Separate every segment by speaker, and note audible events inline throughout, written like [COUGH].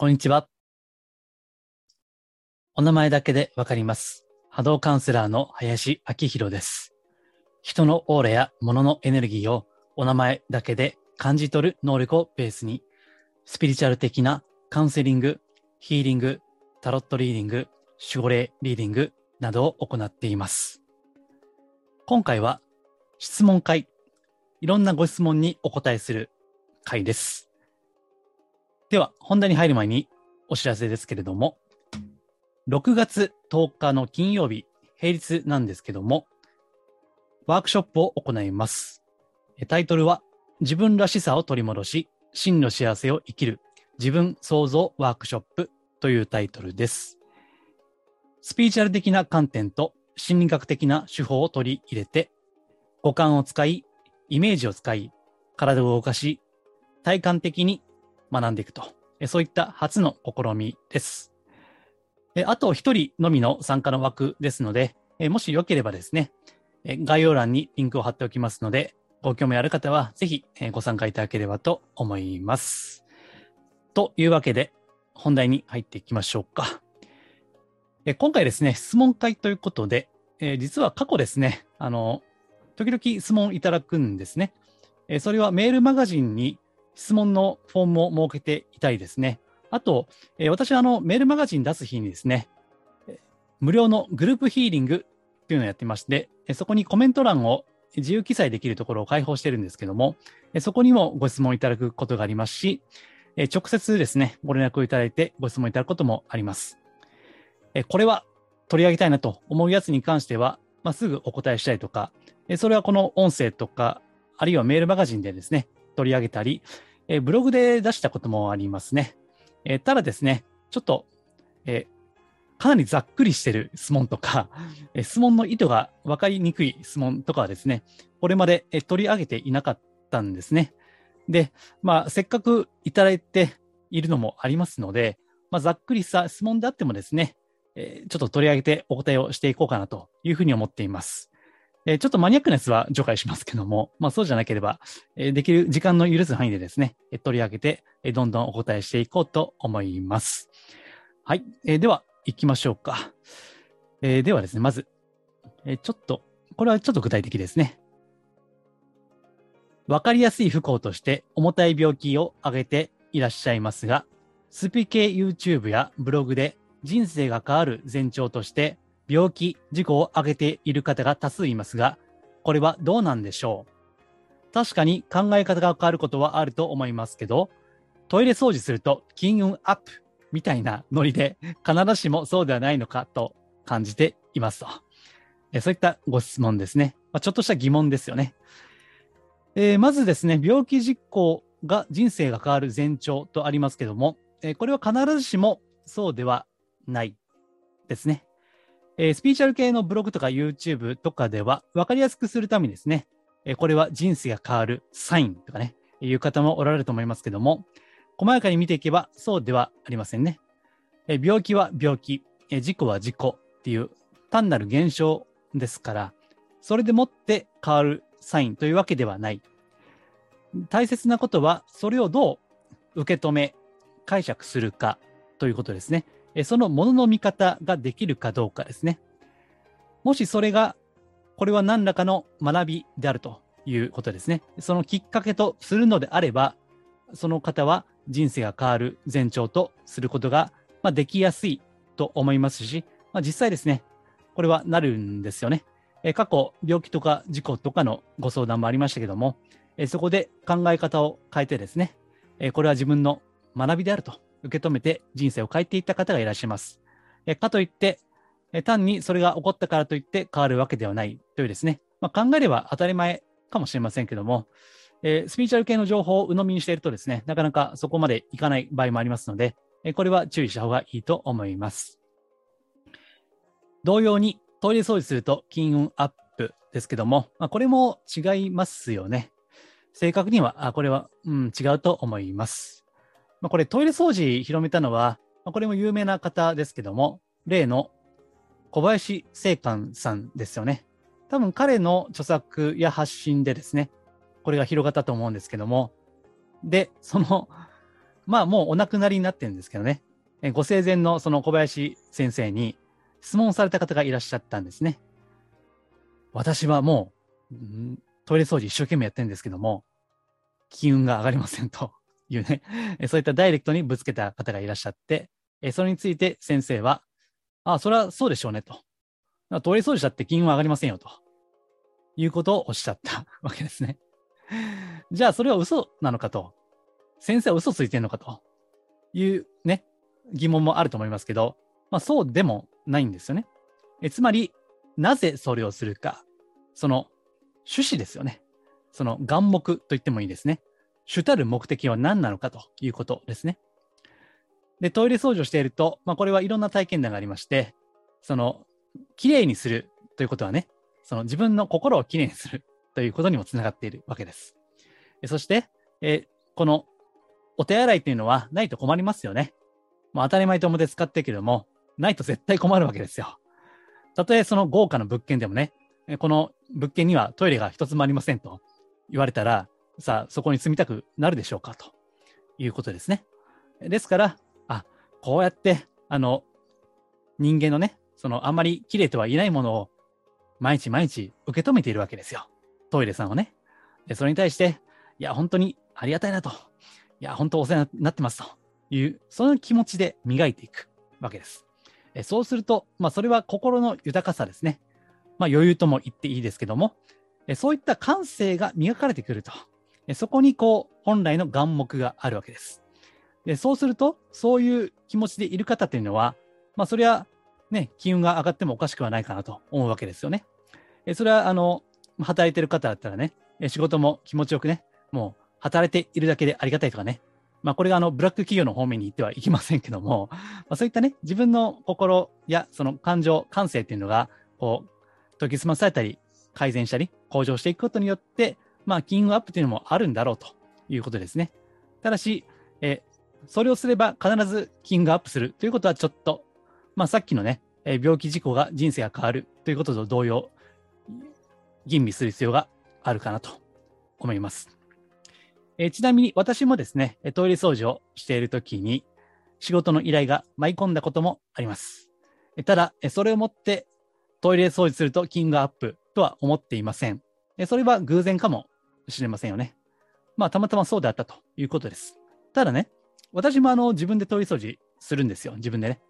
Speaker 1: こんにちは。お名前だけでわかります。波動カウンセラーの林明宏です。人のオーラや物のエネルギーをお名前だけで感じ取る能力をベースに、スピリチュアル的なカウンセリング、ヒーリング、タロットリーディング、守護霊リーディングなどを行っています。今回は質問会、いろんなご質問にお答えする回です。では、本題に入る前にお知らせですけれども、6月10日の金曜日、平日なんですけども、ワークショップを行います。タイトルは、自分らしさを取り戻し、真の幸せを生きる自分創造ワークショップというタイトルです。スピリチュアル的な観点と心理学的な手法を取り入れて、五感を使い、イメージを使い、体を動かし、体感的に学んでいくと。そういった初の試みです。あと一人のみの参加の枠ですので、もしよければですね、概要欄にリンクを貼っておきますので、ご興味ある方はぜひご参加いただければと思います。というわけで、本題に入っていきましょうか。今回ですね、質問会ということで、実は過去ですね、あの、時々質問いただくんですね。それはメールマガジンに質問のフォームを設けていたりですね。あと、えー私はあのメールマガジン出す日にですね、無料のグループヒーリングっていうのをやってまして、そこにコメント欄を自由記載できるところを開放してるんですけども、そこにもご質問いただくことがありますし、直接ですね、ご連絡をいただいてご質問いただくこともあります。これは取り上げたいなと思うやつに関しては、まあ、すぐお答えしたりとか、それはこの音声とか、あるいはメールマガジンでですね、取り上げたり、えーブログで出したこともありますね。えーただですね、ちょっと、えーかなりざっくりしてる質問とか、[LAUGHS] えー質問の意図が分かりにくい質問とかはですね、これまでえー取り上げていなかったんですね。で、まあ、せっかくいただいているのもありますので、まあ、ざっくりした質問であってもですね、えーちょっと取り上げてお答えをしていこうかなというふうに思っています。えーちょっとマニアックなやつは除外しますけども、まあそうじゃなければ、えーできる時間の許す範囲でですね、え取り上げて、えどんどんお答えしていこうと思います。はい。えーでは、行きましょうか。えではですね、まず、えちょっと、これはちょっと具体的ですね。わかりやすい不幸として重たい病気を挙げていらっしゃいますが、スピ系 YouTube やブログで人生が変わる前兆として病気、事故を挙げている方が多数いますが、これはどうなんでしょう？確かに考え方が変わることはあると思いますけど、トイレ掃除すると金運アップみたいなノリで必ずしもそうではないのかと感じていますと。えそういったご質問ですね。まあ、ちょっとした疑問ですよね。えーまずですね、病気実行が人生が変わる前兆とありますけども、えーこれは必ずしもそうではないですね。えースピーチャル系のブログとか YouTube とかでは分かりやすくするためにですね、えーこれは人生が変わるサインとかね、いう方もおられると思いますけども、細やかに見ていけばそうではありませんね。え病気は病気、え事故は事故っていう単なる現象ですから、それでもって変わるサインというわけではない。大切なことは、それをどう受け止め、解釈するかということですね。そのものの見方ができるかどうかですね。もしそれが、これは何らかの学びであるということですね。そのきっかけとするのであれば、その方は人生が変わる前兆とすることが、ま、できやすいと思いますし、まあ、実際ですね、これはなるんですよね。え過去、病気とか事故とかのご相談もありましたけども、えそこで考え方を変えてですね、えこれは自分の学びであると受け止めて人生を変えていった方がいらっしゃいます。えかといって、え単にそれが起こったからといって変わるわけではないというですね、まあ、考えれば当たり前かもしれませんけども、えースピリチュアル系の情報を鵜呑みにしているとですね、なかなかそこまでいかない場合もありますので、えこれは注意した方がいいと思います。同様にトイレ掃除すると金運アップですけども、まあ、これも違いますよね。正確には、あこれは、うん、違うと思います。まあ、これトイレ掃除広めたのは、まあ、これも有名な方ですけども、例の小林聖寛さんですよね。多分彼の著作や発信でですね、これが広がったと思うんですけども、で、そのまあもうお亡くなりになってるんですけどね、ご生前のその小林先生に質問された方がいらっしゃったんですね。私はもう、トイレ掃除一生懸命やってるんですけども、機運が上がりませんというね、そういったダイレクトにぶつけた方がいらっしゃって、それについて先生は、ああ、それはそうでしょうねと。トイレ掃除だって金運は上がりませんよと。いうことをおっしゃったわけですね。[LAUGHS] じゃあそれは嘘なのかと。先生は嘘ついてるのかというね、疑問もあると思いますけど、まあそうでもないんですよね。えつまり、なぜそれをするか。その趣旨ですよね。その眼目と言ってもいいですね。主たる目的は何なのかということですね。で、トイレ掃除をしていると、まあ、これはいろんな体験談がありまして、その、きれいにするということはね、その自分の心をきれいにするということにもつながっているわけです。そして、えこのお手洗いというのはないと困りますよね。もう当たり前と思って使ってるけども、ないと絶対困るわけですよ。たとえその豪華な物件でもね、この物件にはトイレが一つもありませんと言われたら、さあ、そこに住みたくなるでしょうかということですね。ですから、あ、こうやって、あの、人間のね、そのあんまり綺麗とは言えないものを毎日毎日受け止めているわけですよ。トイレさんをね。で、それに対して、いや、本当にありがたいなと。いや、本当お世話になってますという、その気持ちで磨いていくわけです。えそうすると、まあ、それは心の豊かさですね。まあ、余裕とも言っていいですけども、えそういった感性が磨かれてくると。そこにこう、本来の眼目があるわけです。でそうすると、そういう気持ちでいる方というのは、まあ、それはね、機運が上がってもおかしくはないかなと思うわけですよね。えそれは、あの、働いてる方だったらね、仕事も気持ちよくね、もう働いているだけでありがたいとかね、まあ、これがあのブラック企業の方面に行ってはいきませんけども、まあ、そういったね、自分の心やその感情、感性っていうのが、こう、研ぎ澄まされたり、改善したり、向上していくことによって、まあ、金運アップというのもあるんだろうということですね。ただし、えそれをすれば必ず金がアップするということはちょっと、まあ、さっきのね、え病気事故が人生が変わるということと同様、吟味する必要があるかなと思います。えちなみに私もですね、トイレ掃除をしているときに仕事の依頼が舞い込んだこともあります。ただ、それをもってトイレ掃除するとキングアップとは思っていません。それは偶然かもしれませんよね。まあ、たまたまそうであったということです。ただね、私もあの自分でトイレ掃除するんですよ。自分でね。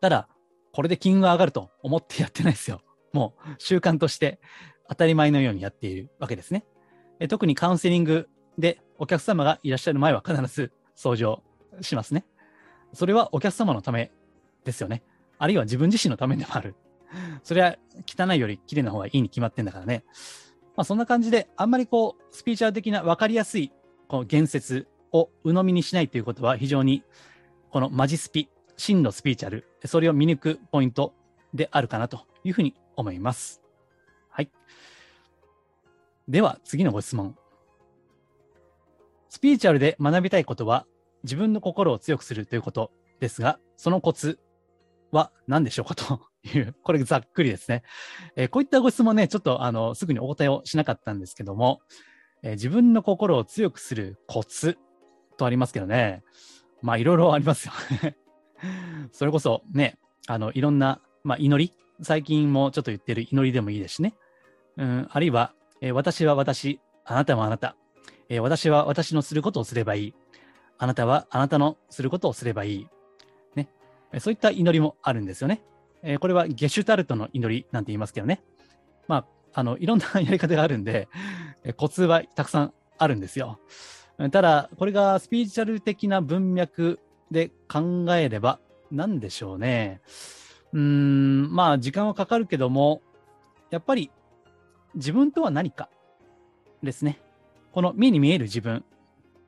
Speaker 1: ただ、これで金運が上がると思ってやってないですよ。もう習慣として当たり前のようにやっているわけですね。え特にカウンセリングで、お客様がいらっしゃる前は必ず掃除をしますね。それはお客様のためですよね。あるいは自分自身のためでもある。それは汚いより綺麗な方がいいに決まってんだからね。まあそんな感じで、あんまりこう、スピーチャー的な分かりやすいこの言説を鵜呑みにしないということは非常に、このマジスピ、真のスピーチャル、それを見抜くポイントであるかなというふうに思います。はい。では、次のご質問。スピーチュアルで学びたいことは自分の心を強くするということですが、そのコツは何でしょうかという、これざっくりですね。えー、こういったご質問ね、ちょっとあのすぐにお答えをしなかったんですけども、えー、自分の心を強くするコツとありますけどね、まあいろいろありますよ [LAUGHS] それこそね、あのいろんな、まあ、祈り、最近もちょっと言ってる祈りでもいいですしね、うん、あるいは、えー、私は私、あなたはあなた、えー、私は私のすることをすればいい。あなたはあなたのすることをすればいい。ね。そういった祈りもあるんですよね。えー、これはゲシュタルトの祈りなんて言いますけどね。まあ、あの、いろんなやり方があるんで、えー、コツはたくさんあるんですよ。ただ、これがスピーチャル的な文脈で考えれば、何でしょうね。うん、まあ、時間はかかるけども、やっぱり自分とは何かですね。この目に見える自分、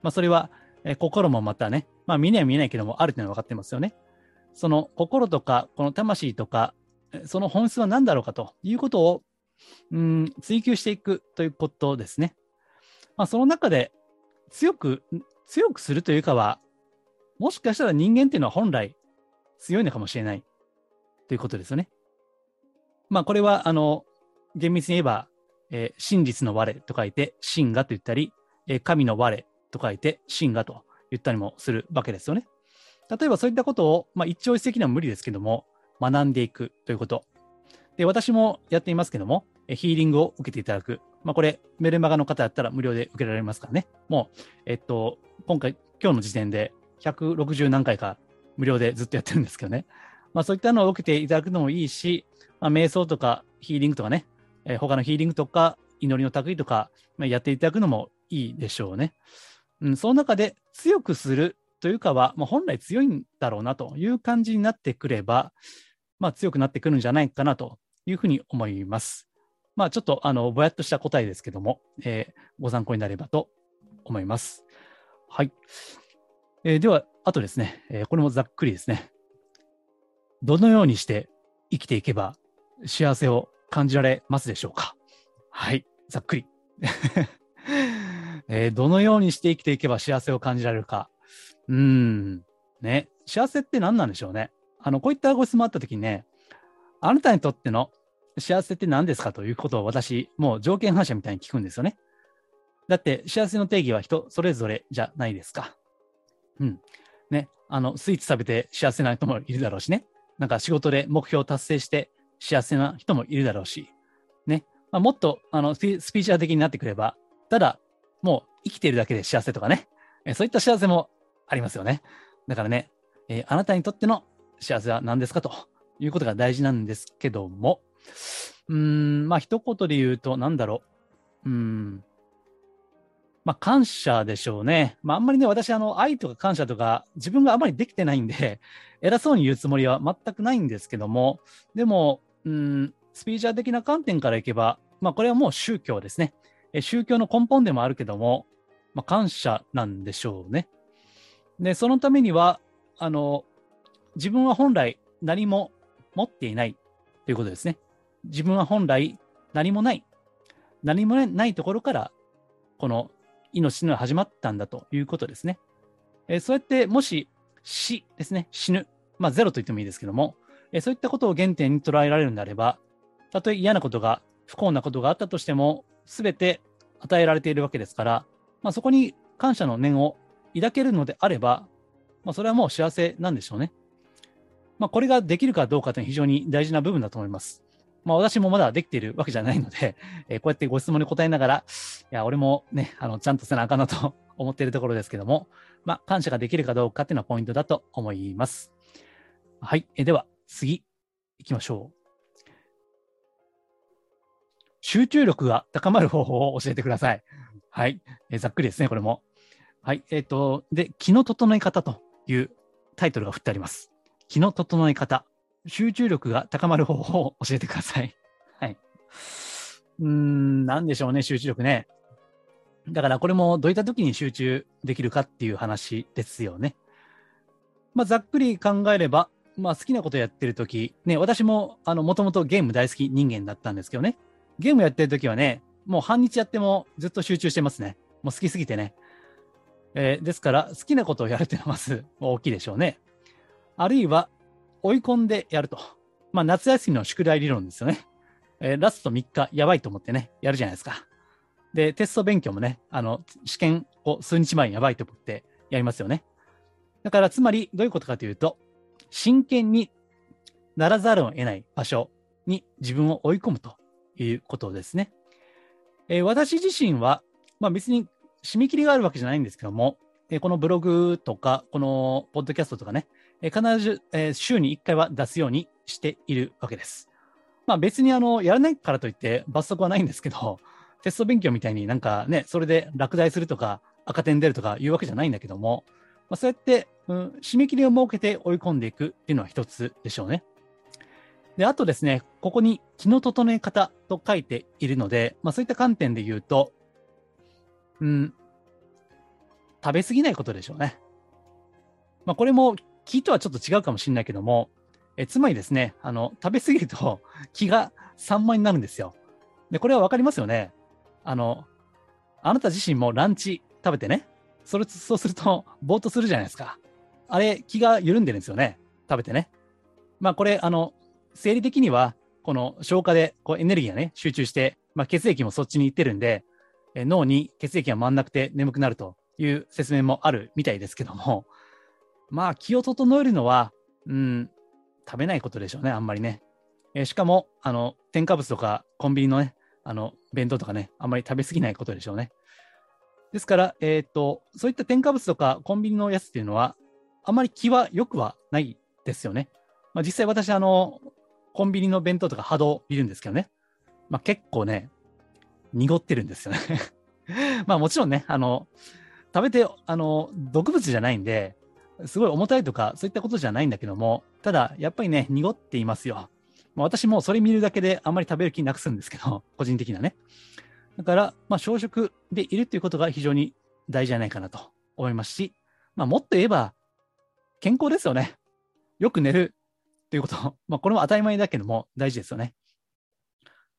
Speaker 1: まあ、それは、え心もまたね、まあ、見には見えないけども、あるというのは分かってますよね。その心とか、この魂とか、その本質は何だろうかということを、うん、追求していくということですね。まあ、その中で強く、強くするというかは、もしかしたら人間っていうのは本来強いのかもしれないということですよね。まあ、これは、あの、厳密に言えば、えー、真実の我と書いて真我と言ったり、えー、神の我と書いて真我と言ったりもするわけですよね。例えばそういったことを、まあ、一朝一夕には無理ですけども、学んでいくということ。で、私もやっていますけども、ヒーリングを受けていただく。まあ、これ、メルマガの方だったら無料で受けられますからね。もう、えっと、今回、今日の時点で160何回か無料でずっとやってるんですけどね。まあ、そういったのを受けていただくのもいいし、まあ、瞑想とかヒーリングとかね、えー、他のヒーリングとか祈りの匠とか、まあ、やっていただくのもいいでしょうね。うん、その中で強くするというかは、まあ、本来強いんだろうなという感じになってくれば、まあ、強くなってくるんじゃないかなというふうに思います。まあ、ちょっと、あの、ぼやっとした答えですけども、えー、ご参考になればと思います。はい。えー、では、あとですね、えー、これもざっくりですね。どのようにして生きていけば幸せを感じられますでしょうか？はい、ざっくり。[LAUGHS] えー、どのようにして生きていけば幸せを感じられるか。うん、ね、幸せって何なんでしょうね。あの、こういったご質問あったときにね、あなたにとっての幸せって何ですかということを私、もう条件反射みたいに聞くんですよね。だって幸せの定義は人それぞれじゃないですか。うん。ね。あの、スイーツ食べて幸せな人もいるだろうしね。なんか仕事で目標を達成して幸せな人もいるだろうし。ね。まあ、もっと、あの、スピーチャー的になってくれば、ただ、もう生きているだけで幸せとかね。そういった幸せもありますよね。だからね、えー、あなたにとっての幸せは何ですかということが大事なんですけども、うん、まあ一言で言うと、なんだろう。うん。まあ感謝でしょうね。まああんまりね、私、あの、愛とか感謝とか、自分があまりできてないんで、[LAUGHS] 偉そうに言うつもりは全くないんですけども、でも、うん、スピーチャー的な観点からいけば、まあこれはもう宗教ですね。宗教の根本でもあるけども、まあ感謝なんでしょうね。で、そのためには、あの、自分は本来何も持っていないということですね。自分は本来何もない、何もないところから、この命の始まったんだということですね。え、そうやって、もし死ですね、死ぬ、まあゼロと言ってもいいですけども、え、そういったことを原点に捉えられるんであれば、たとえ嫌なことが、不幸なことがあったとしても、すべて与えられているわけですから、まあ、そこに感謝の念を抱けるのであれば、まあ、それはもう幸せなんでしょうね。まあ、これができるかどうかというのは非常に大事な部分だと思います。まあ、私もまだできているわけじゃないので、えー、こうやってご質問に答えながら、いや、俺もね、あの、ちゃんとせなあかんなと思っているところですけども、まあ、感謝ができるかどうかっていうのはポイントだと思います。はい。えでは、次、行きましょう。集中力が高まる方法を教えてください。はい。えー、ざっくりですね、これも。はい。えっ、ー、と、で、気の整え方というタイトルが振ってあります。気の整え方。集中力が高まる方法を教えてください。[LAUGHS] はい。うーん、なんでしょうね、集中力ね。だからこれもどういった時に集中できるかっていう話ですよね。まあ、ざっくり考えれば、まあ、好きなことやってる時、ね、私も、あの、もともとゲーム大好き人間だったんですけどね。ゲームやってる時はね、もう半日やってもずっと集中してますね。もう好きすぎてね。えー、ですから、好きなことをやるっていうのはまず大きいでしょうね。あるいは、追い込んでやると。まあ、夏休みの宿題理論ですよね。えー、ラスト3日、やばいと思ってね、やるじゃないですか。で、テスト勉強もね、あの、試験を数日前にやばいと思ってやりますよね。だから、つまり、どういうことかというと、真剣にならざるを得ない場所に自分を追い込むということですね。えー、私自身は、まあ別に締め切りがあるわけじゃないんですけども、え、このブログとか、このポッドキャストとかね、え、必ず、え、週に1回は出すようにしているわけです。まあ別にあの、やらないからといって罰則はないんですけど、[LAUGHS] テスト勉強みたいになんかね、それで落第するとか、赤点出るとかいうわけじゃないんだけども、まあ、そうやって、うん、締め切りを設けて追い込んでいくっていうのは一つでしょうね。で、あとですね、ここに気の整え方と書いているので、まあそういった観点で言うと、うん、食べ過ぎないことでしょうね。まあこれも気とはちょっと違うかもしれないけども、えつまりですね、あの、食べ過ぎると [LAUGHS] 気が散漫になるんですよ。で、これはわかりますよね。あの、あなた自身もランチ食べてね、それ、そうすると、ぼーっとするじゃないですか。あれ、気が緩んでるんですよね。食べてね。まあ、これ、あの、生理的には、この消化でこうエネルギーがね、集中して、まあ、血液もそっちに行ってるんで、え脳に血液が回んなくて眠くなるという説明もあるみたいですけども、[LAUGHS] まあ気を整えるのは、うん、食べないことでしょうね、あんまりね。えー、しかも、あの、添加物とかコンビニのね、あの、弁当とかね、あんまり食べ過ぎないことでしょうね。ですから、えっ、ー、と、そういった添加物とかコンビニのやつっていうのは、あんまり気は良くはないですよね。まあ、実際私、あの、コンビニの弁当とか波動見るんですけどね。まあ、結構ね、濁ってるんですよね [LAUGHS] まあもちろんね、あの、食べて、あの、毒物じゃないんで、すごい重たいとか、そういったことじゃないんだけども、ただ、やっぱりね、濁っていますよ。ま、私もそれ見るだけであんまり食べる気なくすんですけど、個人的なね。だから、まあ、小食でいるということが非常に大事じゃないかなと思いますし、まあ、もっと言えば、健康ですよね。よく寝るということ。まあ、これも当たり前だけども、大事ですよね。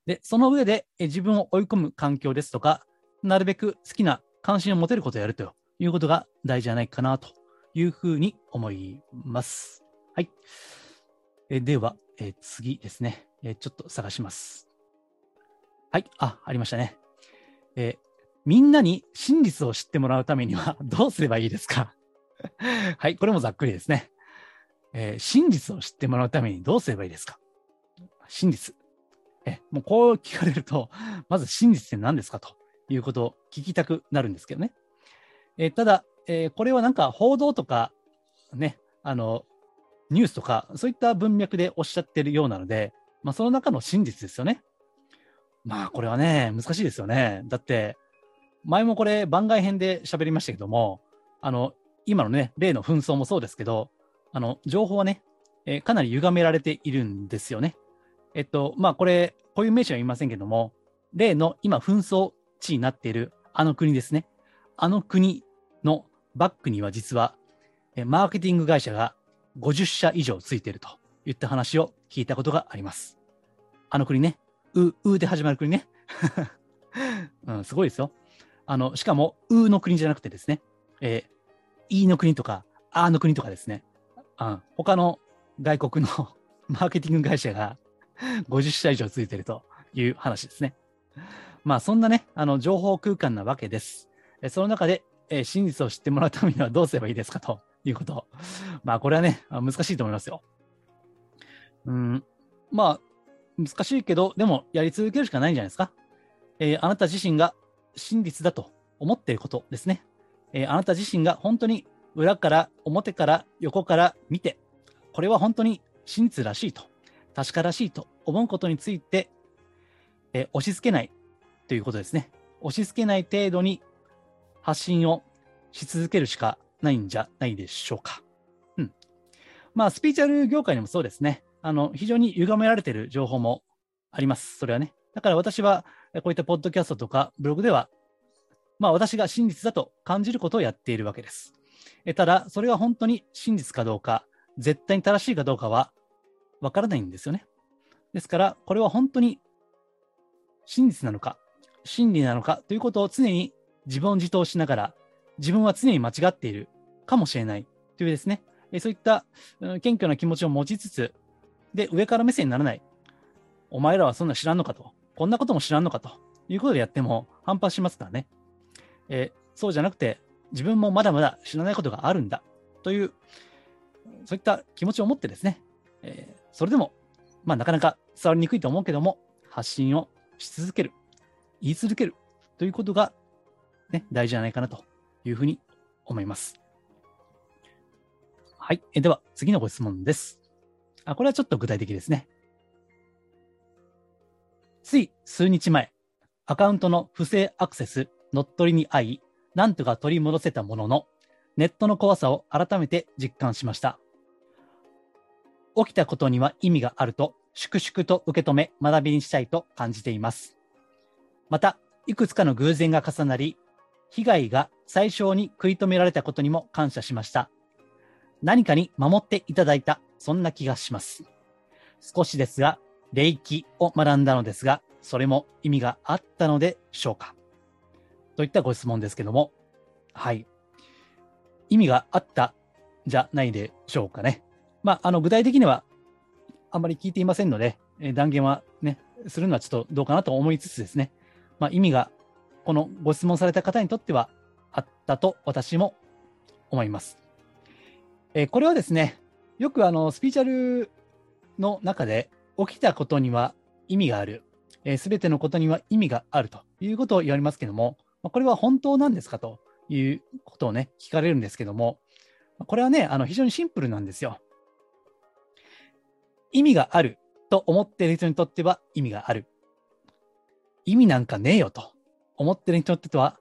Speaker 1: で、その上で、自分を追い込む環境ですとか、なるべく好きな関心を持てることをやるということが大事じゃないかなというふうに思います。はい。えでは、え次ですね、えちょっと探します。はい。あ、ありましたね。えみんなに真実を知ってもらうためには [LAUGHS] どうすればいいですか？[LAUGHS] はい。これもざっくりですね。えー、真実を知ってもらうためにどうすればいいですか？真実。え、もうこう聞かれると、[LAUGHS] まず真実って何ですかということを聞きたくなるんですけどね。え、ただ、え、これはなんか報道とか、ね、あの、ニュースとか、そういった文脈でおっしゃってるようなので、まあ、その中の真実ですよね。まあ、これはね、難しいですよね。だって、前もこれ番外編で喋りましたけども、あの、今のね、例の紛争もそうですけど、あの、情報はね、えー、かなり歪められているんですよね。えっと、まあ、これ、こういう名詞は言いませんけども、例の今、紛争地になっているあの国ですね。あの国のバックには実は、マーケティング会社が50社以上ついているといった話を聞いたことがあります。あの国ね。う、うで始まる国ね。[LAUGHS] うん、すごいですよ。あの、しかも、うの国じゃなくてですね、えー、いの国とか、あの国とかですね、うん、他の外国の [LAUGHS] マーケティング会社が [LAUGHS] 50社以上ついてるという話ですね。まあ、そんなね、あの、情報空間なわけです。その中で、え、真実を知ってもらうためにはどうすればいいですかということ。まあ、これはね、難しいと思いますよ。うん、まあ、難しいけど、でも、やり続けるしかないんじゃないですか。えー、あなた自身が真実だと思っていることですね。えー、あなた自身が本当に裏から表から横から見て、これは本当に真実らしいと、確からしいと思うことについて、えー、押し付けないということですね。押し付けない程度に発信をし続けるしかないんじゃないでしょうか。うん。まあ、スピーチャル業界にもそうですね。あの、非常に歪められている情報もあります。それはね。だから私は、こういったポッドキャストとかブログでは、まあ私が真実だと感じることをやっているわけです。えただ、それは本当に真実かどうか、絶対に正しいかどうかはわからないんですよね。ですから、これは本当に真実なのか、真理なのかということを常に自問自答しながら、自分は常に間違っているかもしれないというですね、そういった謙虚な気持ちを持ちつつ、で、上から目線にならない。お前らはそんな知らんのかと。こんなことも知らんのかということでやっても反発しますからね。え、そうじゃなくて、自分もまだまだ知らないことがあるんだという、そういった気持ちを持ってですね、えー、それでも、まあなかなか伝わりにくいと思うけども、発信をし続ける、言い続けるということが、ね、大事じゃないかなというふうに思います。はい。えでは、次のご質問です。あ、これはちょっと具体的ですね。つい数日前、アカウントの不正アクセス、乗っ取りに遭い、なんとか取り戻せたものの、ネットの怖さを改めて実感しました。起きたことには意味があると、粛々と受け止め、学びにしたいと感じています。また、いくつかの偶然が重なり、被害が最小に食い止められたことにも感謝しました。何かに守っていただいた、そんな気がします。少しですが、霊気を学んだのですが、それも意味があったのでしょうかといったご質問ですけども、はい。意味があったじゃないでしょうかね。まあ、あの、具体的にはあんまり聞いていませんので、え断言はね、するのはちょっとどうかなと思いつつですね、まあ、意味が、このご質問された方にとっては、あったと私も思います。えー、これはですね、よくあのスピーチャルの中で起きたことには意味がある、す、べ、てのことには意味があるということを言われますけども、まあこれは本当なんですかということをね、聞かれるんですけども、これはね、あの非常にシンプルなんですよ。意味があると思っている人にとっては意味がある。意味なんかねえよと思っている人にとっては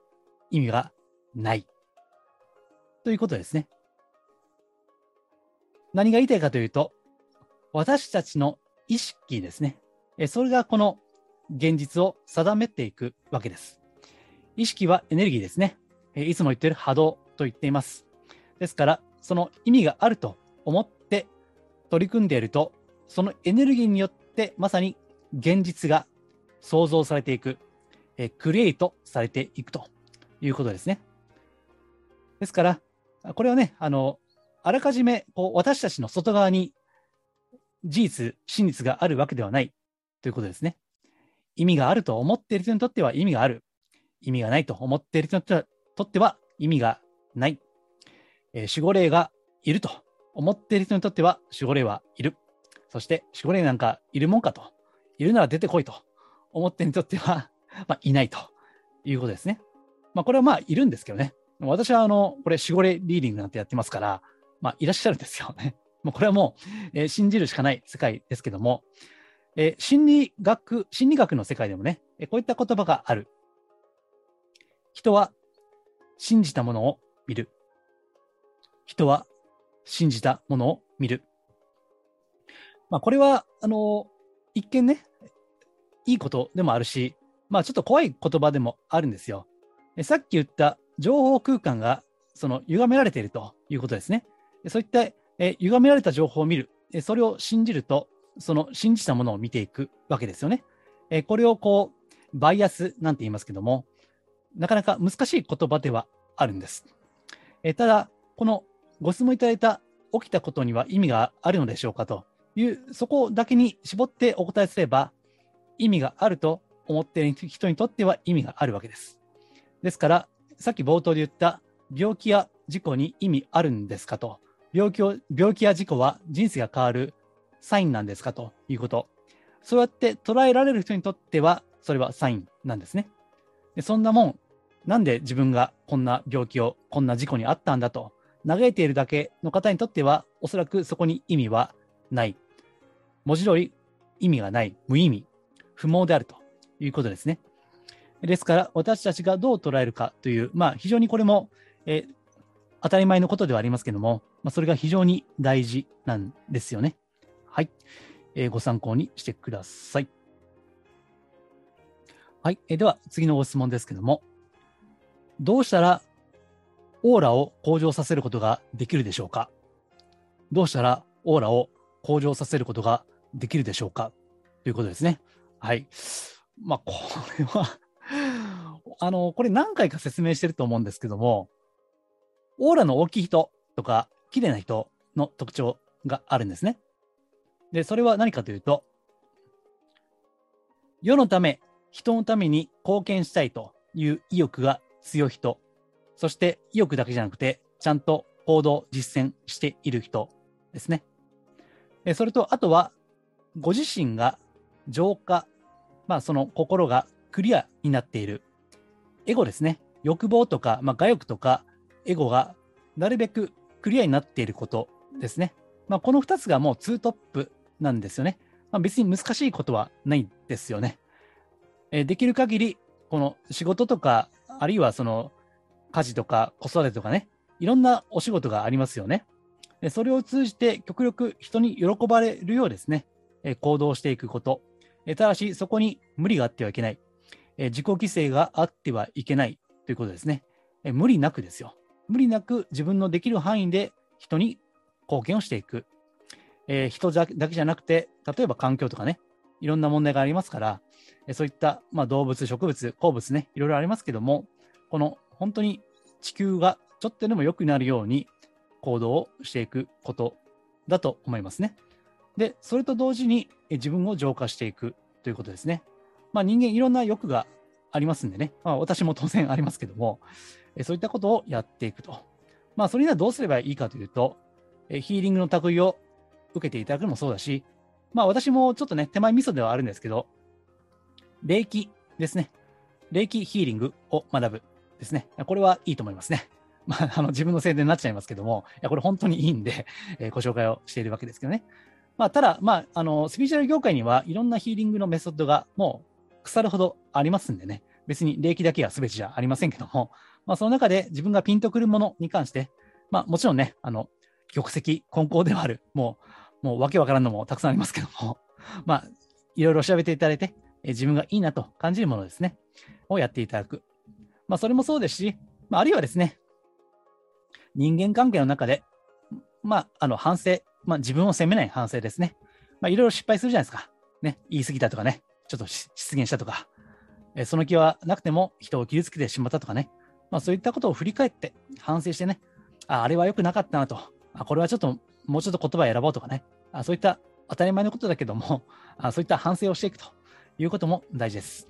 Speaker 1: 意味がない。ということですね。何が言いたいかというと、私たちの意識ですね。それがこの現実を定めていくわけです。意識はエネルギーですね。いつも言っている波動と言っています。ですから、その意味があると思って取り組んでいると、そのエネルギーによってまさに現実が想像されていく、えクリエイトされていくということですね。ですから、これはね、あの、あらかじめこう私たちの外側に事実、真実があるわけではないということですね。意味があると思っている人にとっては意味がある。意味がないと思っている人にとっては意味がない。えー、守護霊がいると思っている人にとっては守護霊はいる。そして守護霊なんかいるもんかと。いるなら出てこいと思ってにとっては [LAUGHS] まあ、いないということですね。まあ、これはまあ、いるんですけどね。私は、あの、これ、守護霊リーディングなんてやってますから、まあ、いらっしゃるんですよね。[LAUGHS] もうこれはもう、えー、信じるしかない世界ですけども、えー、心理学、心理学の世界でもね、えー、こういった言葉がある。人は信じたものを見る。人は信じたものを見る。まあ、これは、あの、一見ね、いいことでもあるし、まあ、ちょっと怖い言葉でもあるんですよ。さっき言った情報空間がその歪められているということですね。そういったえ歪められた情報を見る、それを信じると、その信じたものを見ていくわけですよね。えこれをこう、バイアスなんて言いますけども、なかなか難しい言葉ではあるんです。えただ、このご質問いただいた起きたことには意味があるのでしょうかという、そこだけに絞ってお答えすれば、意味があると思っている人にとっては意味があるわけです。ですから、さっき冒頭で言った病気や事故に意味あるんですかと病気を病気や事故は人生が変わるサインなんですかということ。そうやって捉えられる人にとっては、それはサインなんですね。でそんなもん、なんで自分がこんな病気を、こんな事故にあったんだと、嘆いているだけの方にとっては、おそらくそこに意味はない。文字通り意味がない、無意味、不毛であるということですね。ですから、私たちがどう捉えるかという、まあ、非常にこれも、え当たり前のことではありますけども、まあ、それが非常に大事なんですよね。はい。えー、ご参考にしてください。はい。えー、では、次のご質問ですけども、どうしたらオーラを向上させることができるでしょうか？どうしたらオーラを向上させることができるでしょうか？ということですね。はい。まあ、これは [LAUGHS] あの、これ何回か説明してると思うんですけども、オーラの大きい人とか、綺麗な人の特徴があるんですね。で、それは何かというと、世のため、人のために貢献したいという意欲が強い人、そして意欲だけじゃなくて、ちゃんと行動、実践している人ですね。えそれと、あとは、ご自身が浄化、まあ、その心がクリアになっている。エゴですね。欲望とか、まあ、我欲とか、エゴがなるべくクリアになっていることですね。まあ、この2つがもう2トップなんですよね。まあ、別に難しいことはないんですよね。え、できる限り、この仕事とか、あるいはその家事とか子育てとかね、いろんなお仕事がありますよね。それを通じて極力人に喜ばれるようですね、行動していくこと。ただし、そこに無理があってはいけない。自己犠牲があってはいけないということですね。無理なくですよ。無理なく自分のできる範囲で人に貢献をしていく。人だけじゃなくて、例えば環境とかね、いろんな問題がありますから、そういった、まあ、動物、植物、鉱物ね、いろいろありますけども、この本当に地球がちょっとでも良くなるように行動をしていくことだと思いますね。で、それと同時に自分を浄化していくということですね。まあ、人間いろんな欲がありますんでね、まあ、私も当然ありますけども、そういったことをやっていくと。まあ、それにはどうすればいいかというと、ヒーリングの類を受けていただくのもそうだし、まあ、私もちょっとね、手前味噌ではあるんですけど、霊気ですね。霊気ヒーリングを学ぶですね。これはいいと思いますね。まあ、あの自分の宣伝になっちゃいますけども、いやこれ本当にいいんで、えー、ご紹介をしているわけですけどね。まあ、ただ、まあ、あの、スピーチャル業界にはいろんなヒーリングのメソッドがもう腐るほどありますんでね。別に霊気だけが全てじゃありませんけども、まあ、その中で自分がピンとくるものに関して、まあ、もちろんね、あの、玉石混交ではある、もう、もうわけわからんのもたくさんありますけども、まあ、いろいろ調べていただいて、え自分がいいなと感じるものですね、をやっていただく。まあ、それもそうですし、まあ、あるいはですね、人間関係の中で、まあ、あの、反省、まあ、自分を責めない反省ですね。まあ、いろいろ失敗するじゃないですか。ね、言い過ぎたとかね、ちょっと失言したとか、えその気はなくても人を傷つけてしまったとかね、まあ、そういったことを振り返って反省してね、ああれは良くなかったなと、あこれはちょっともうちょっと言葉を選ぼうとかね、あそういった当たり前のことだけども、あそういった反省をしていくと。いうことも大事です。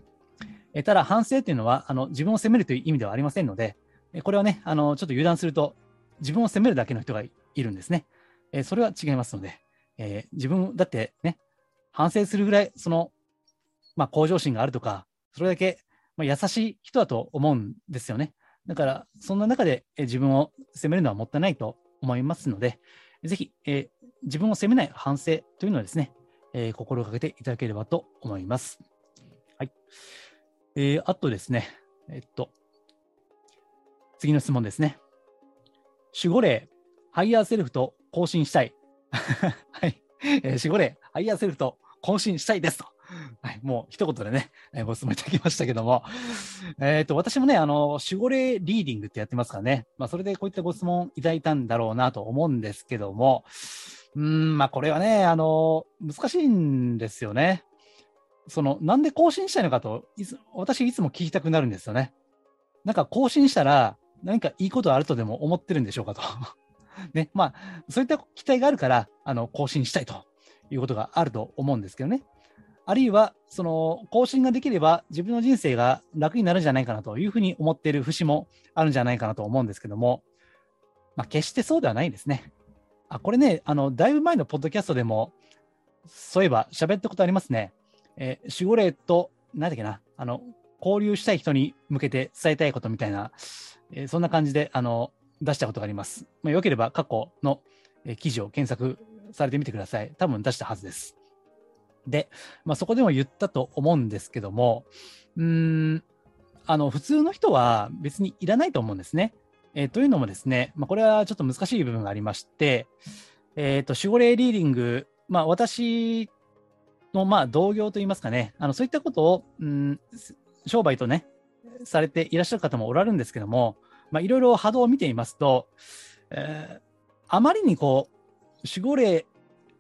Speaker 1: えただ、反省というのはあの自分を責めるという意味ではありませんので、これはね、あのちょっと油断すると自分を責めるだけの人がいるんですね。えそれは違いますので、えー、自分、だってね、反省するぐらい、その、まあ、向上心があるとか、それだけ、まあ、優しい人だと思うんですよね。だから、そんな中で、え自分を責めるのはもったいないと思いますので、ぜひ、えー、自分を責めない反省というのはですね、えー、心がけていただければと思います。はい。えー、あとですね、えっと、次の質問ですね。守護霊、ハイヤーセルフと交信したい。[LAUGHS] はい。えー、守護霊、ハイヤーセルフと交信したいですと。はい、もう一言でね、えー、ご質問いただきましたけども、えっ、と、私もね、あの、守護霊リーディングってやってますからね、まあ、それでこういったご質問いただいたんだろうなと思うんですけども、うん、まあ、これはね、あの、難しいんですよね。その、なんで更新したいのかと、いつ私いつも聞きたくなるんですよね。なんか更新したら、何かいいことあるとでも思ってるんでしょうかと。[LAUGHS] ね、まあ、そういった期待があるから、あの、更新したいということがあると思うんですけどね。あるいは、その、更新ができれば自分の人生が楽になるんじゃないかなというふうに思っている節もあるんじゃないかなと思うんですけども、まあ、決してそうではないですね。あ、これね、あの、だいぶ前のポッドキャストでも、そういえば喋ったことありますね。えー、守護霊と、何だっけな、あの、交流したい人に向けて伝えたいことみたいな、えー、そんな感じで、あの、出したことがあります。まあ、よければ過去の、えー、記事を検索されてみてください。多分出したはずです。で、まあ、そこでも言ったと思うんですけども、うん、あの、普通の人は別にいらないと思うんですね。えー、というのもですね、まあ、これはちょっと難しい部分がありまして、えっ、ー、と、守護霊リーディング、まあ、私の、まあ、同業といいますかね、あの、そういったことを、うん、商売とね、されていらっしゃる方もおられるんですけども、まあ、いろいろ波動を見ていますと、えー、あまりにこう、守護霊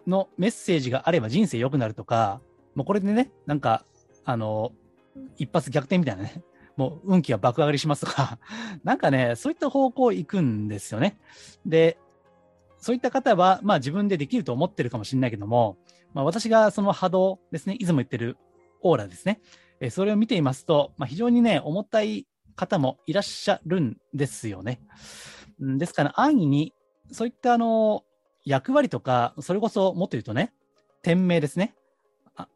Speaker 1: のメッセージがあれば人生良くなるとか、もうこれでね、なんか、あの、一発逆転みたいなね、もう運気が爆上がりしますとか、[LAUGHS] なんかね、そういった方向行くんですよね。で、そういった方は、まあ自分でできると思ってるかもしれないけども、まあ私がその波動ですね、いつも言ってるオーラですね、えそれを見ていますと、まあ、非常にね、重たい方もいらっしゃるんですよね。ですから、安易に、そういったあの役割とか、それこそもっと言うとね、天命ですね。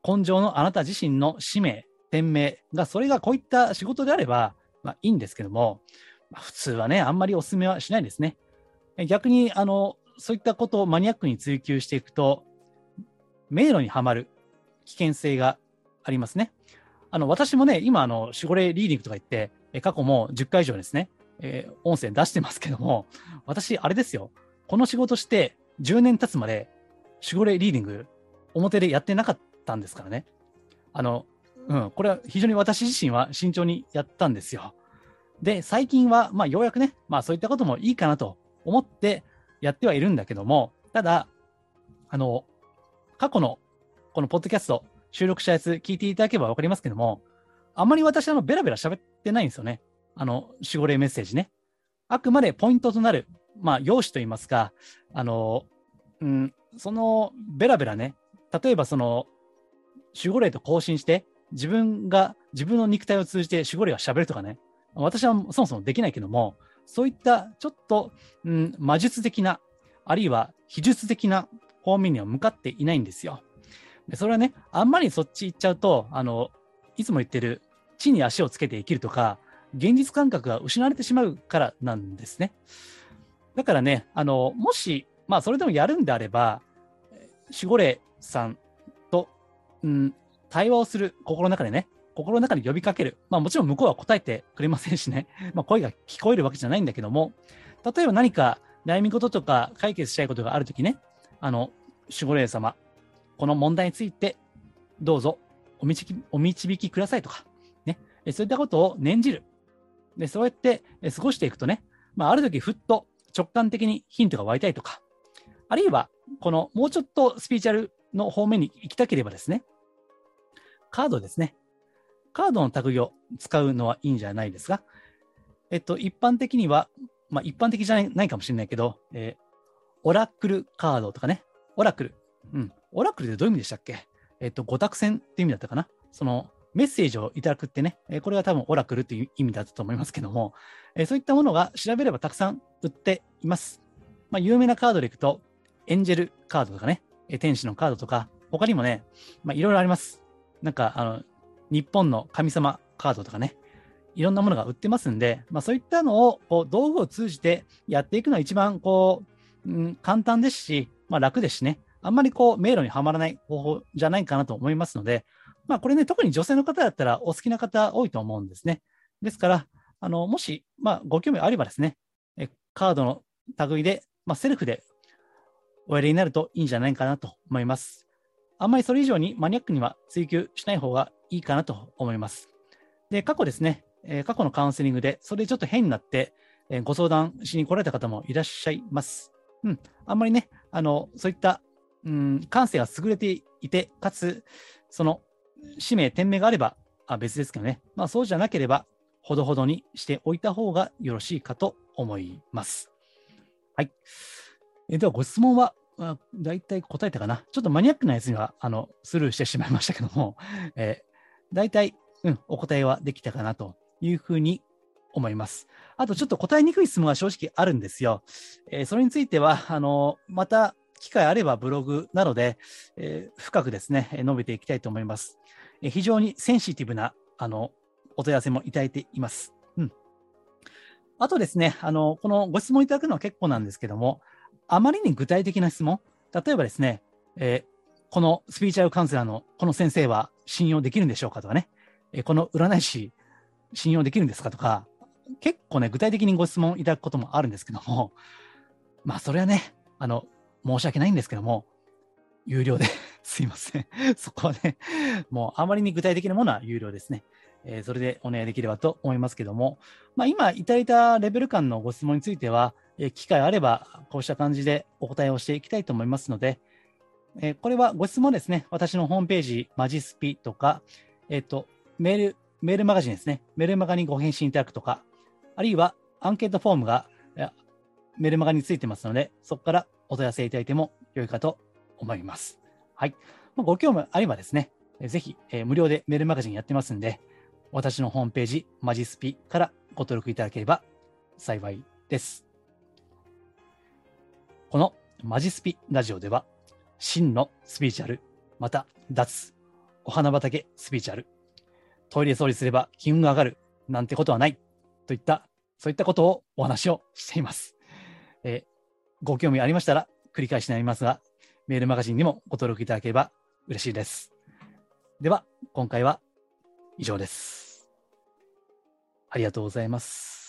Speaker 1: 根性のあなた自身の使命、天命が、それがこういった仕事であれば、まあ、いいんですけども、まあ、普通はね、あんまりお勧めはしないですね。逆に、あの、そういったことをマニアックに追求していくと、迷路にはまる危険性がありますね。あの、私もね、今、あの、守護霊リーディングとか言って、え過去も10回以上ですね、えー、音声出してますけども、私、あれですよ。この仕事して10年経つまで、守護霊リーディング、表でやってなかったんですからね。あの、うん、これは非常に私自身は慎重にやったんですよ。で、最近は、まあ、ようやくね、まあ、そういったこともいいかなと思ってやってはいるんだけども、ただ、あの、過去のこのポッドキャスト、収録したやつ聞いていただければわかりますけども、あまり私、あの、ベラベラ喋ってないんですよね。あの、守護霊メッセージね。あくまでポイントとなる、まあ、用紙といいますか、あの、うん、その、ベラベラね、例えばその、守護霊と交信して、自分が、自分の肉体を通じて守護霊が喋るとかね、私はそもそもできないけども、そういったちょっと、うん、魔術的な、あるいは秘術的な方面には向かっていないんですよ。でそれはね、あんまりそっち行っちゃうと、あの、いつも言ってる地に足をつけて生きるとか、現実感覚が失われてしまうからなんですね。だからね、あの、もし、まあ、それでもやるんであれば、守護霊さんと、うん、対話をする心の中でね、心の中に呼びかける。まあもちろん向こうは答えてくれませんしね、[LAUGHS] まあ声が聞こえるわけじゃないんだけども、例えば何か悩み事とか解決したいことがあるときね、あの、守護霊様、この問題についてどうぞお導きお導きくださいとか、ね、そういったことを念じる。で、そうやって過ごしていくとね、まあ、ある時ふっと直感的にヒントが湧いたりとか、あるいは、このもうちょっとスピーチャルの方面に行きたければですね、カードですね。カードの類を使うのはいいんじゃないですか。えっと、一般的には、まあ、一般的じゃないかもしれないけど、えー、オラクルカードとかね、オラクル。うん。オラクルってどういう意味でしたっけ？えっと、五択戦っていう意味だったかな？その、メッセージをいただくってね、えこれが多分オラクルっていう意味だったと思いますけども、えそういったものが調べればたくさん売っています。まあ、有名なカードでいくと、エンジェルカードとかね、え天使のカードとか、他にもね、まあ、いろいろあります。なんか、あの、日本の神様カードとかね、いろんなものが売ってますんで、まあ、そういったのをこう道具を通じてやっていくのが一番こう、うん、簡単ですし、まあ、楽ですしね、あんまりこう迷路にはまらない方法じゃないかなと思いますので、まあ、これね、特に女性の方だったらお好きな方多いと思うんですね。ですから、あのもし、まあ、ご興味あればですね、えカードの類で、まあ、セルフでおやりになるといいんじゃないかなと思います。あんまりそれ以上にマニアックには追求しない方がいいかなと思います。で、過去ですね、え、過去のカウンセリングで、それでちょっと変になって、え、ご相談しに来られた方もいらっしゃいます。うん。あんまりね、あの、そういった、うん、感性が優れていて、かつ、その、使命、店名があればあ別ですけどね。まあ、そうじゃなければ、ほどほどにしておいた方がよろしいかと思います。はい。えでは、ご質問はあ、大体答えたかな。ちょっとマニアックなやつにはあのスルーしてしまいましたけども、[LAUGHS] えー、大体、うん、お答えはできたかなというふうに思います。あと、ちょっと答えにくい質問が正直あるんですよ。えー、それについては、あのまた機会あればブログなどで、えー、深くですね、述べていきたいと思います。えー、非常にセンシティブなあのお問い合わせもいただいています。うん。あとですね、あの、このご質問いただくのは結構なんですけども、あまりに具体的な質問、例えばですね、えー、このスピーチャルカウンセラーのこの先生は信用できるんでしょうかとかね、えー、この占い師信用できるんですかとか、結構ね、具体的にご質問いただくこともあるんですけども、まあ、それはね、あの、申し訳ないんですけども、有料で [LAUGHS] すいません。そこはね、もうあまりに具体的なものは有料ですね。えー、それでお願いできればと思いますけども、まあ、今いただいたレベル感のご質問については、え機会あれば、こうした感じでお答えをしていきたいと思いますので、えこれはご質問ですね、私のホームページ、マジスピとか、えっ、と、メール、メールマガジンですね、メールマガにご返信いただくとか、あるいはアンケートフォームがメールマガについてますので、そこからお問い合わせいただいても良いかと思います。はい。ご興味あればですね、ぜひ、え無料でメールマガジンやってますんで、私のホームページ、マジスピからご登録いただければ幸いです。このマジスピラジオでは、真のスピーチャル、また脱、お花畑スピーチャル、トイレ掃除すれば気運が上がる、なんてことはない、といった、そういったことをお話をしています。え、ご興味ありましたら、繰り返しになりますが、メールマガジンにもご登録いただければ嬉しいです。では、今回は以上です。ありがとうございます。